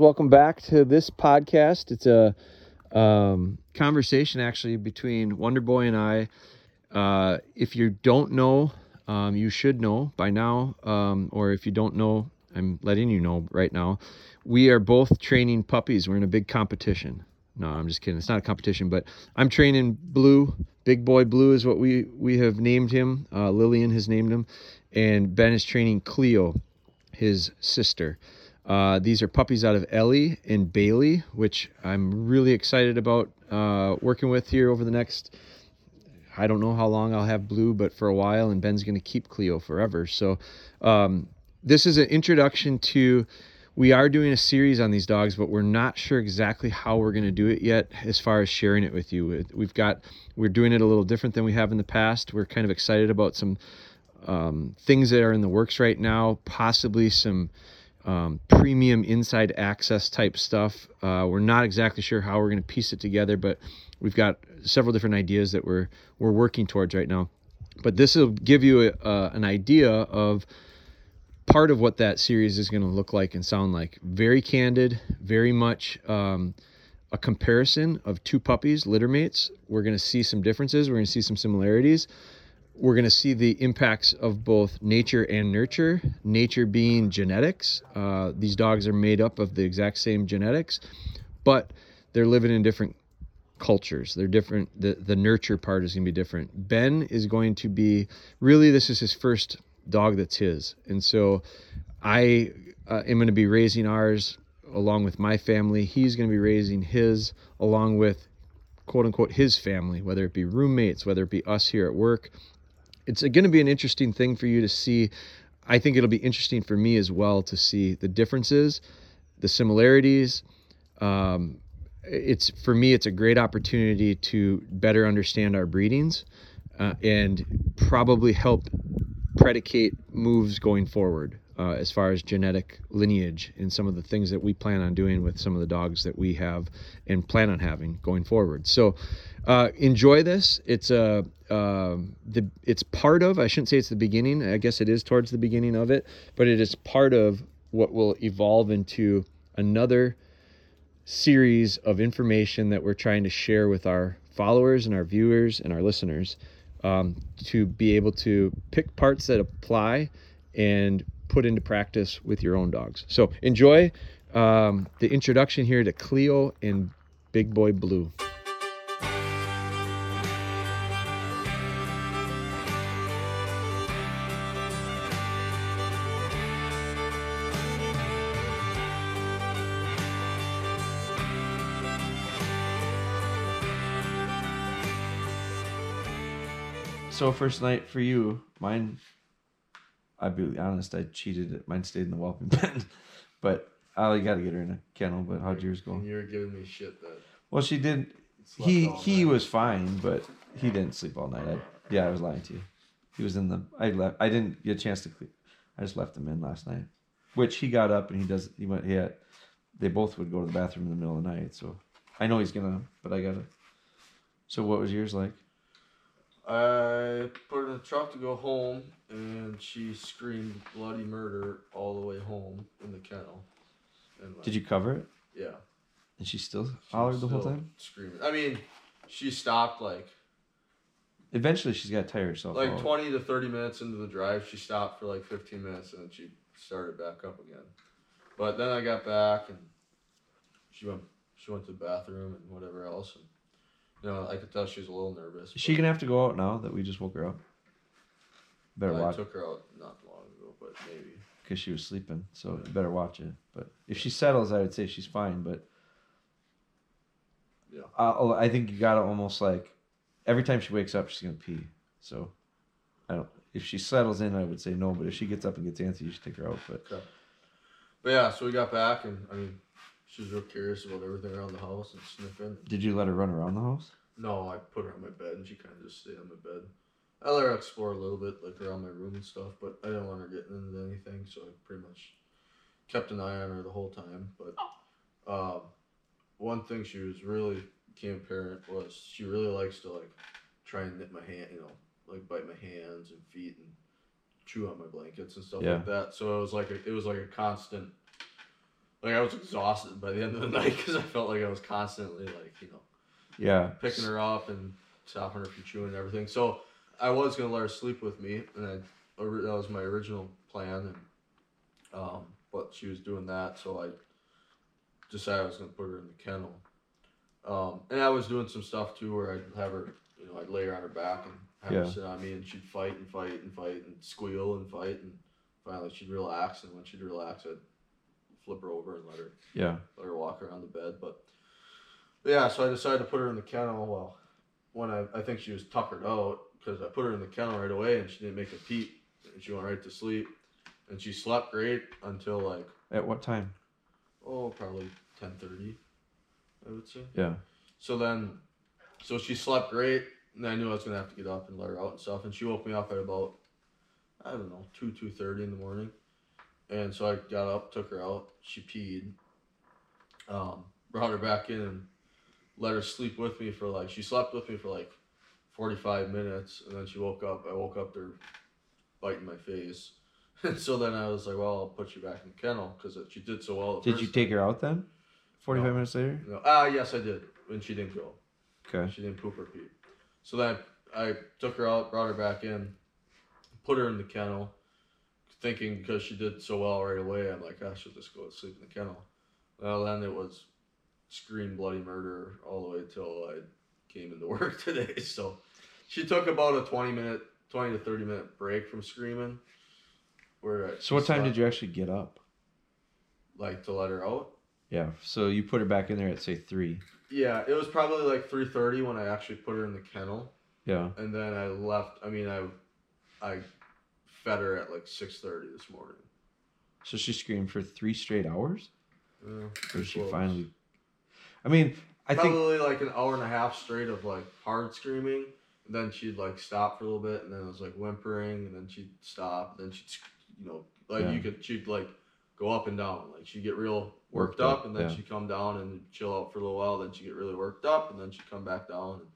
Welcome back to this podcast. It's a um, conversation actually between Wonder Boy and I. Uh, if you don't know, um, you should know by now, um, or if you don't know, I'm letting you know right now. We are both training puppies. We're in a big competition. No, I'm just kidding. It's not a competition, but I'm training Blü. Big Boy Blü is what we we have named him. Uh, Lillian has named him, and Ben is training Clio, his sister. Uh, these are puppies out of Ellie and Bailey, which I'm really excited about uh, working with here over the next. I don't know how long I'll have Blü, but for a while, and Ben's going to keep Clio forever. So, um, this is an introduction to. We are doing a series on these dogs, but we're not sure exactly how we're going to do it yet as far as sharing it with you. We've got, we're doing it a little different than we have in the past. We're kind of excited about some um, things that are in the works right now, possibly some um, premium inside access type stuff. Uh, we're not exactly sure how we're going to piece it together, but we've got several different ideas that we're we're working towards right now. But this will give you a, uh, an idea of part of what that series is going to look like and sound like. Very candid, very much um, a comparison of two puppies, litter mates. We're going to see some differences. We're going to see some similarities we're going to see the impacts of both nature and nurture. Nature being genetics. Uh, these dogs are made up of the exact same genetics, but they're living in different cultures. They're different. The, the nurture part is going to be different. Ben is going to be really, this is his first dog that's his. And so I uh, am going to be raising ours along with my family. He's going to be raising his along with quote unquote his family, whether it be roommates, whether it be us here at work, it's going to be an interesting thing for you to see. I think it'll be interesting for me as well to see the differences, the similarities. Um, it's for me, it's a great opportunity to better understand our breedings uh, and probably help predicate moves going forward uh, as far as genetic lineage and some of the things that we plan on doing with some of the dogs that we have and plan on having going forward. So uh, enjoy this. It's a uh, the it's part of. I shouldn't say it's the beginning. I guess it is towards the beginning of it, but it is part of what will evolve into another series of information that we're trying to share with our followers and our viewers and our listeners um, to be able to pick parts that apply and put into practice with your own dogs. So enjoy um, the introduction here to Clio and Big Boy Blü. So first night for you, mine. I'll be honest, I cheated. Mine stayed in the whelping pen, but I got to get her in a kennel. But how'd yours go? And you were giving me shit that. Well, she did. He he night. was fine, but he didn't sleep all night. I, yeah, I was lying to you. He was in the. I left. I didn't get a chance to. Clean. I just left him in last night, which he got up and he does. He went. He had. They both would go to the bathroom in the middle of the night, so I know he's gonna. But I gotta. So what was yours like? I put her in the truck to go home, and she screamed bloody murder all the way home in the kennel. And like, Did you cover it? Yeah. And she still she hollered the whole time. Screaming. I mean, she stopped like Eventually, she's got to tire herself like out. twenty to thirty minutes into the drive. She stopped for like fifteen minutes, and then she started back up again. But then I got back, and she went. She went to the bathroom and whatever else, and know I could tell she was a little nervous. Is she gonna have to go out now that we just woke her up? Better I watch took her out not long ago, but maybe. because she was sleeping, so you better watch it. But if she settles, I would say she's fine. But Yeah. I, I think you gotta almost like every time she wakes up, she's gonna pee. So I don't. If she settles in, I would say no. But if she gets up and gets antsy, you should take her out. But But yeah, so we got back, and I mean, she was real curious about everything around the house and sniffing. did you let her run around the house? No, I put her on my bed, and she kind of just stayed on my bed. I let her explore a little bit, like around my room and stuff, but I didn't want her getting into anything, so I pretty much kept an eye on her the whole time. But um, one thing she was really became apparent was she really likes to like try and nip my hand, you know, like bite my hands and feet and chew on my blankets and stuff Yeah. like that. So it was like a, it was like a constant like I was exhausted by the end of the night because I felt like I was constantly like you know Yeah. picking her up and stopping her from chewing and everything. So I was gonna let her sleep with me, and I, that was my original plan. And um, but she was doing that, so I decided I was gonna put her in the kennel. Um, and I was doing some stuff too, where I'd have her, you know, I'd lay her on her back and have Yeah. her sit on me, and she'd fight and fight and fight and squeal and fight, and finally she'd relax. And when she'd relax, I'd flip her over and let her Yeah. let her walk around the bed. But, yeah, so I decided to put her in the kennel. Well, when I, I think she was tuckered out because I put her in the kennel right away and she didn't make a peep and she went right to sleep and she slept great until like At what time? oh probably ten thirty, I would say. Yeah. So then, so she slept great and I knew I was gonna have to get up and let her out and stuff and she woke me up at about I don't know two two thirty in the morning. And so I got up, took her out. She peed. Um, brought her back in and let her sleep with me for like she slept with me for like forty five minutes, and then she woke up. I woke up to her biting my face, and so then I was like, "Well, I'll put you back in the kennel because she did so well." Did you take her out then? Forty five No. minutes later. No. Ah, yes, I did. And she didn't go, Okay. she didn't poop or pee. So then I, I took her out, brought her back in, put her in the kennel, thinking because she did so well right away, I'm like, ah, I should just go to sleep in the kennel. Well, then it was scream bloody murder all the way till I came into work today. So she took about a 20 minute, 20 to 30 minute break from screaming. Where So what time did you actually get up? like to let her out? Yeah. So you put her back in there at say three. Yeah, it was probably like 3:30 when I actually put her in the kennel. Yeah. and then I left. I mean, I, I fed her at like six thirty this morning. So she screamed for three straight hours. Yeah, Or she close. finally. I mean, I think probably like an hour and a half straight of like hard screaming. And then she'd like stop for a little bit, and then it was like whimpering, and then she'd stop, and then she'd, you know, like Yeah. you could, she'd like go up and down, like she'd get real worked, Worked up, up, and then yeah. she'd come down and chill out for a little while, then she'd get really worked up, and then she'd come back down. And,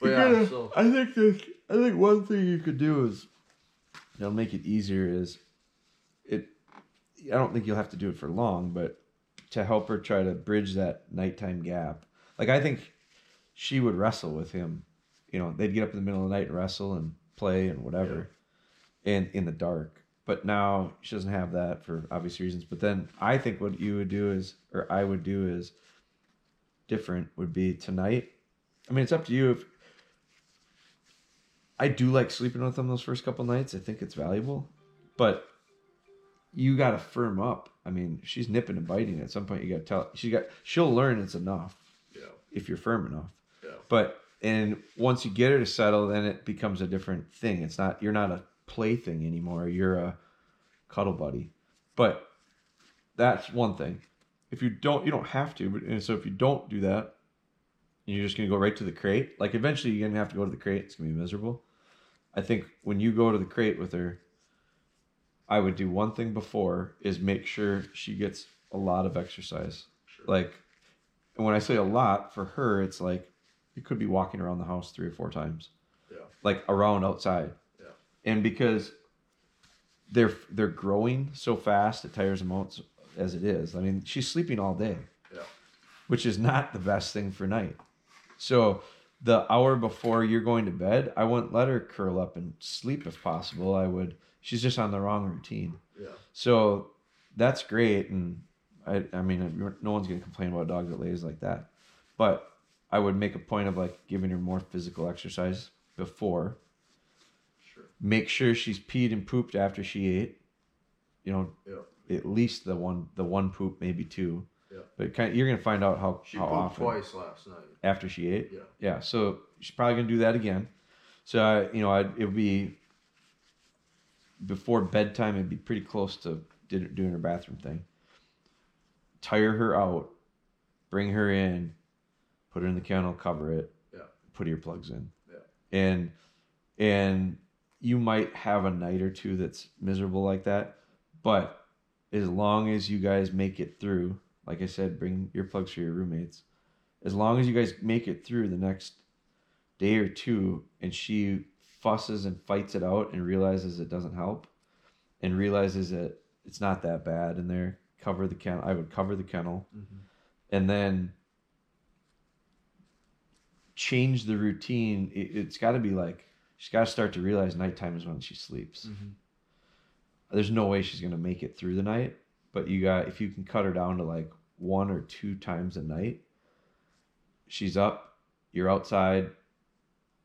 but yeah, so I think this, I think one thing you could do is that'll make it easier is it. I don't think you'll have to do it for long, but to help her try to bridge that nighttime gap. Like I think she would wrestle with him. You know, they'd get up in the middle of the night and wrestle and play and whatever, and in the dark. But now she doesn't have that for obvious reasons. But then I think what you would do is, or I would do is, different would be tonight. I mean, it's up to you if I do like sleeping with them those first couple nights. I think it's valuable, but you got to firm up. I mean, she's nipping and biting. At some point, you got to tell she got. She'll learn it's enough yeah, if you're firm enough. yeah, But and once you get her to settle, then it becomes a different thing. It's not you're not a plaything anymore. You're a cuddle buddy. But that's one thing. If you don't, you don't have to. But and so if you don't do that, you're just gonna go right to the crate. Like eventually, you're gonna have to go to the crate. It's gonna be miserable. I think when you go to the crate with her, I would do one thing before is make sure she gets a lot of exercise. sure. Like, and when I say a lot for her, it's like you could be walking around the house three or four times. Yeah. Like around outside. Yeah. And because they're they're growing so fast, it tires them out as it is. I mean, she's sleeping all day. Yeah. Which is not the best thing for night. So the hour before you're going to bed, I wouldn't let her curl up and sleep if possible. I would. She's just on the wrong routine. yeah, So that's great, and I I mean uh, no one's gonna complain about a dog that lays like that, but I would make a point of like giving her more physical exercise before. sure, Make sure she's peed and pooped after she ate. You know, yeah. at least the one the one poop, maybe two. Yeah. But kind of, you're gonna find out how She how pooped often twice last night. after she ate. Yeah, Yeah, so she's probably gonna do that again. So I, you know, I'd, it would be before bedtime. It'd be pretty close to did, doing her bathroom thing. Tire her out, bring her in, put her in the kennel, cover it. Yeah. Put earplugs in. Yeah. And and you might have a night or two that's miserable like that, but as long as you guys make it through, like I said, bring earplugs for your roommates. As long as you guys make it through the next day or two and she fusses and fights it out and realizes it doesn't help and realizes that it's not that bad in there cover the kennel. I would cover the kennel, Mhm. and then change the routine. It, it's got to be like she's got to start to realize nighttime is when she sleeps. Mhm. There's no way she's gonna make it through the night, but you got if you can cut her down to like one or two times a night. She's up, you're outside,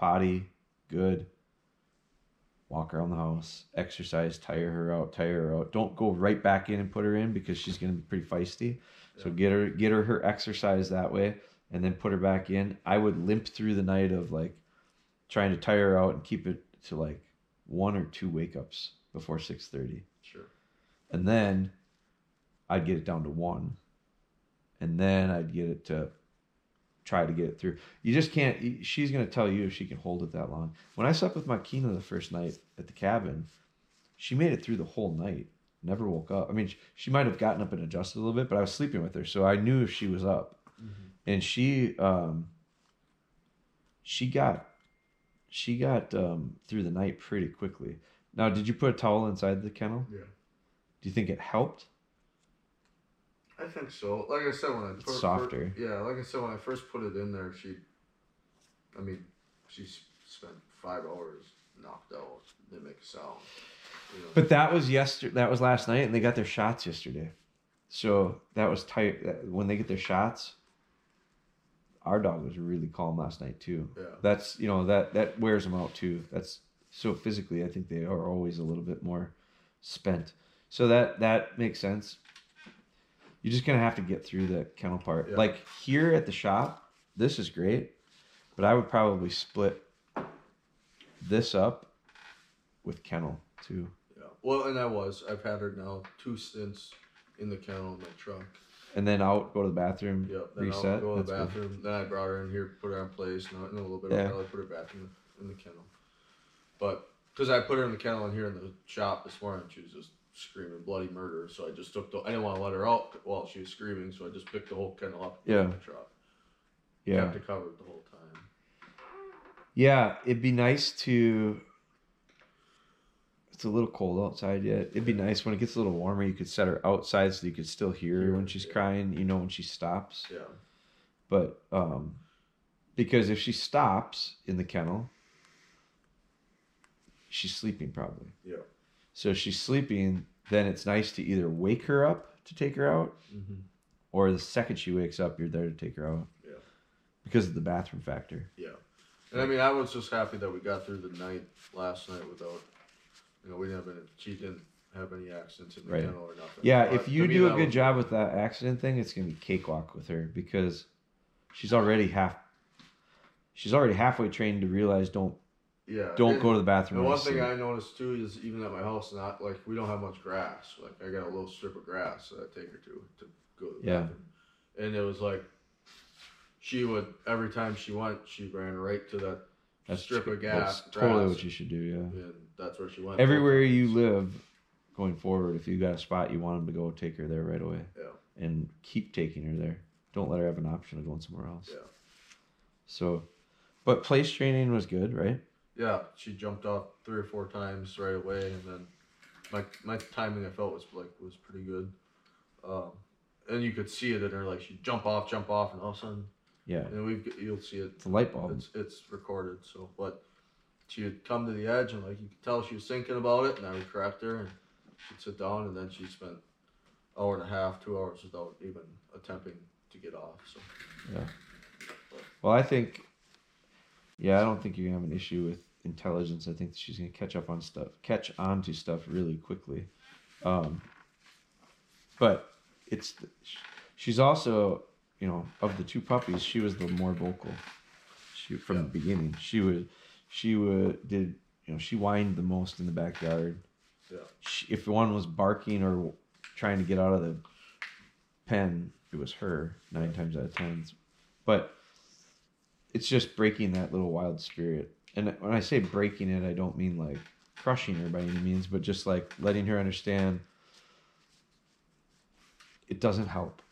potty, good. Walk around the house, exercise, tire her out, tire her out. Don't go right back in and put her in because she's gonna be pretty feisty. So get her get her her exercise that way and then put her back in. I would limp through the night of like trying to tire her out and keep it to like one or two wake ups before six thirty. Sure. And then I'd get it down to one. And then I'd get it to try to get it through. You just can't she's gonna tell you if she can hold it that long. When I slept with Makina the first night at the cabin, she made it through the whole night. Never woke up. I mean, she, she might have gotten up and adjusted a little bit, but I was sleeping with her, so I knew if she was up. Mhm. And she um she got she got um through the night pretty quickly. Now, did you put a towel inside the kennel? Yeah. Do you think it helped? I think so. Like I said, when I fir- softer. yeah, like I said, when I first put it in there, she, I mean, she spent five hours knocked out. Didn't make a sound. You know? But that was yesterday. That was last night, and they got their shots yesterday. So that was tight. When they get their shots, our dog was really calm last night too. yeah, That's you know that that wears them out too. That's so physically, I think they are always a little bit more spent. So that that makes sense. You're just gonna have to get through the kennel part. Yeah. Like here at the shop, this is great, but I would probably split this up with kennel too. yeah. Well, and I was. I've had her now two stints in the kennel in my truck. And then out, go to the bathroom, Yep. Then reset. I'll go to the That's good. bathroom. Then I brought her in here, put her on place. And in a little bit, Yeah. I'll probably put her back in the, in the kennel. But because I put her in the kennel in here in the shop this morning, she was just screaming bloody murder. So I just took the. I didn't want to let her out while she was screaming, so I just picked the whole kennel up. and put it Yeah. the truck. Yeah. Kept it covered the whole time. Yeah, it'd be nice to. It's a little cold outside yet. It'd be nice when it gets a little warmer. You could set her outside so you could still hear her when she's Yeah. crying. You know when she stops. Yeah. But um, because if she stops in the kennel, she's sleeping probably. Yeah. So if she's sleeping, then it's nice to either wake her up to take her out, Mm-hmm. or the second she wakes up, you're there to take her out. Yeah. Because of the bathroom factor. Yeah. And I mean, I was just happy that we got through the night last night without, you know, we didn't have any, she didn't have any accidents in the Right. kennel or nothing. Yeah, But if you do a good was- job with that accident thing, it's gonna be cakewalk with her because she's already half. She's already halfway trained to realize don't Yeah. don't and- go to the bathroom. And one thing. I noticed too is even at my house, not like we don't have much grass. Like I got a little strip of grass that I take her to to go to the Yeah. bathroom, and it was like she would every time she went, she ran right to that that's strip tr- of gas. That's totally what you should do. Yeah. And that's where she went. Everywhere you live, going forward, if you got a spot you want them to go, take her there right away. Yeah. And keep taking her there. Don't let her have an option of going somewhere else. Yeah. So, but place training was good, right? Yeah, she jumped off three or four times right away, and then my my timing I felt was like was pretty good. Um, and you could see it in her, like she'd jump off, jump off, and all of a sudden, Yeah. and we you'll see it. It's a light bulb. It's it's recorded. So, but she would come to the edge, and like you could tell she was thinking about it, and I would correct her, and she'd sit down, and then she spent hour and a half, two hours without even attempting to get off. So, Yeah. Well, I think, yeah, I don't think you're have an issue with intelligence. I think she's gonna catch up on stuff, catch on to stuff really quickly. Um, but it's she's also, you know, of the two puppies, she was the more vocal. She from the beginning, she was, she would did you know she whined the most in the backyard. yeah, She, if one was barking or trying to get out of the pen, it was her nine times out of ten. But it's just breaking that little wild spirit. And when I say breaking it, I don't mean like crushing her by any means, but just like letting her understand it doesn't help.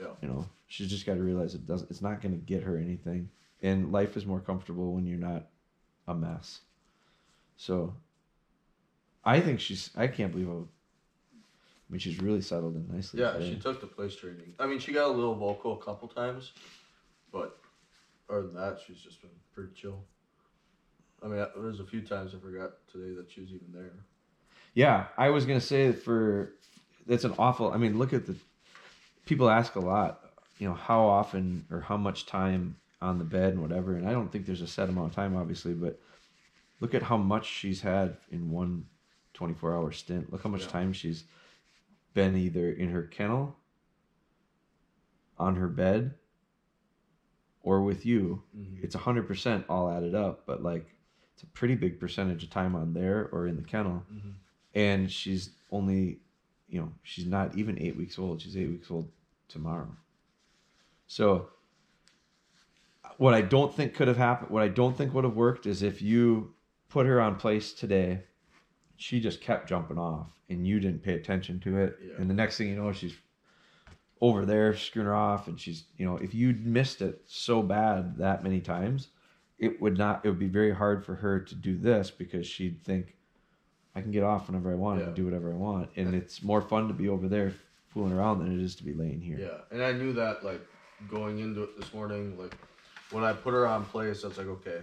Yeah. You know, she's just got to realize it doesn't. It's not going to get her anything, and life is more comfortable when you're not a mess. So, I think she's. I can't believe how I mean, she's really settled in nicely. Yeah, today. she took the place training. I mean, she got a little vocal a couple times, but other than that, she's just been pretty chill. I mean, there's a few times I forgot today that she was even there. Yeah, I was gonna say that for that's an awful. I mean, look at the people ask a lot. You know, how often or how much time on the bed and whatever. And I don't think there's a set amount of time, obviously, but look at how much she's had in one 24 hour stint. Look how much Yeah. time she's been either in her kennel, on her bed, or with you. Mm-hmm. It's 100% all added up, but like it's a pretty big percentage of time on there or in the kennel Mm-hmm. and she's only you know she's not even eight weeks old she's eight weeks old tomorrow so what i don't think could have happened what i don't think would have worked is if you put her on place today she just kept jumping off and you didn't pay attention to it Yeah. and the next thing you know she's over there screwing her off and she's you know if you'd missed it so bad that many times it would not it would be very hard for her to do this because she'd think I can get off whenever I want Yeah. and do whatever I want. And it's more fun to be over there fooling around than it is to be laying here. Yeah, and I knew that like going into it this morning. Like when I put her on place, I was like, okay,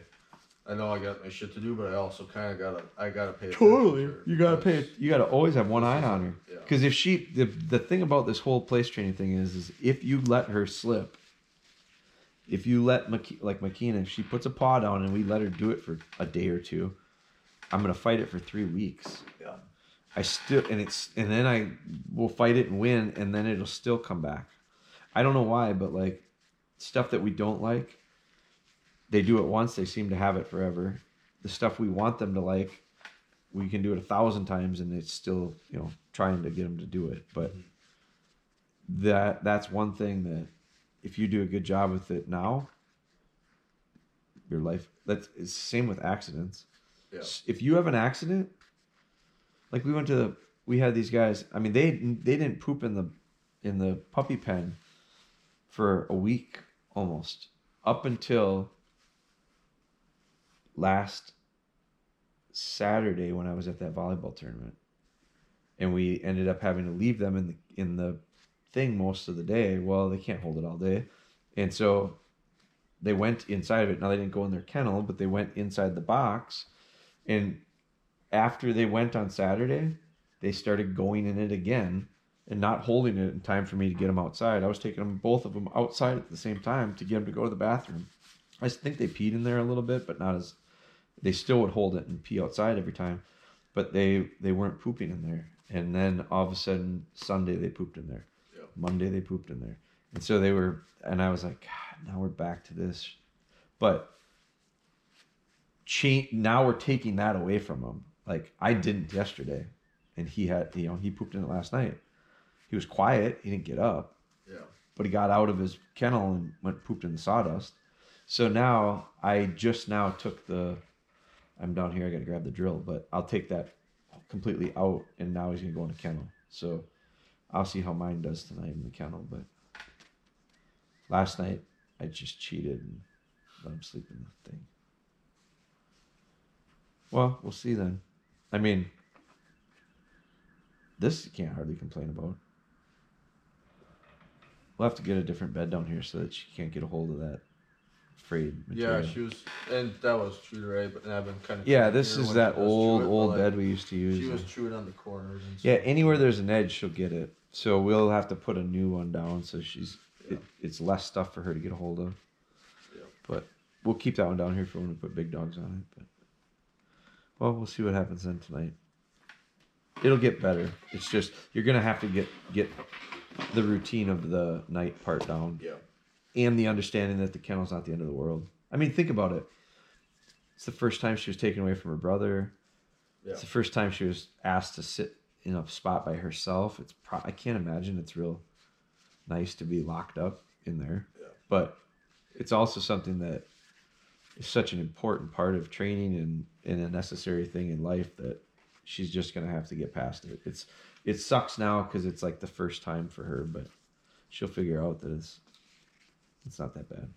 I know I got my shit to do, but I also kind of gotta I gotta pay. Totally. to. You gotta pay. You gotta always have one eye on her. Yeah. Because if she, the the thing about this whole place training thing is, is if you let her slip, if you let Maki, like Makina, if she puts a paw down and we let her do it for a day or two, I'm gonna fight it for three weeks. Yeah. I still and it's and then I will fight it and win and then it'll still come back. I don't know why, but like stuff that we don't like, they do it once, they seem to have it forever. The stuff we want them to like, we can do it a thousand times and it's still, you know, trying to get them to do it. But mm-hmm. that that's one thing that if you do a good job with it now, your life that's it's same with accidents. Yeah. If you have an accident, like we went to the we had these guys, I mean they they didn't poop in the in the puppy pen for a week almost up until last Saturday when I was at that volleyball tournament. And we ended up having to leave them in the in the thing most of the day. Well, they can't hold it all day. And so they went inside of it. Now they didn't go in their kennel, but they went inside the box. And after they went on Saturday, they started going in it again and not holding it in time for me to get them outside. I was taking them both of them outside at the same time to get them to go to the bathroom. I think they peed in there a little bit, but not as they still would hold it and pee outside every time. But they they weren't pooping in there. And then all of a sudden Sunday they pooped in there. Monday they pooped in there. And so they were and I was like, God, now we're back to this. But cha- now we're taking that away from him. Like I didn't yesterday, and he had you know he pooped in it last night. He was quiet. He didn't get up, Yeah. but he got out of his kennel and went pooped in the sawdust. So now I just now took the. I'm down here. I got to grab the drill, but I'll take that completely out, and now he's gonna go in a kennel. So I'll see how mine does tonight in the kennel. But last night I just cheated and let him sleep in the thing. Well, we'll see then. I mean, this you can't hardly complain about. We'll have to get a different bed down here so that she can't get a hold of that frayed material. Yeah, she was, and that was true, right? But I've been kind of. Yeah, this is that old old bed we used to use. She was chewing on the corners and yeah, anywhere there's an edge, she'll get it. So we'll have to put a new one down so she's it, it's less stuff for her to get a hold of. Yeah. But we'll keep that one down here for when we put big dogs on it. But well, we'll see what happens then tonight. It'll get better. It's just you're gonna have to get get the routine of the night part down Yeah. and the understanding that the kennel's not the end of the world. I mean, think about it. It's the first time she was taken away from her brother. Yeah. It's the first time she was asked to sit in a spot by herself. It's pro- I can't imagine it's real nice to be locked up in there. Yeah. But it's also something that is such an important part of training and, and a necessary thing in life that she's just gonna have to get past it. It's it sucks now because it's like the first time for her, but she'll figure out that it's it's not that bad.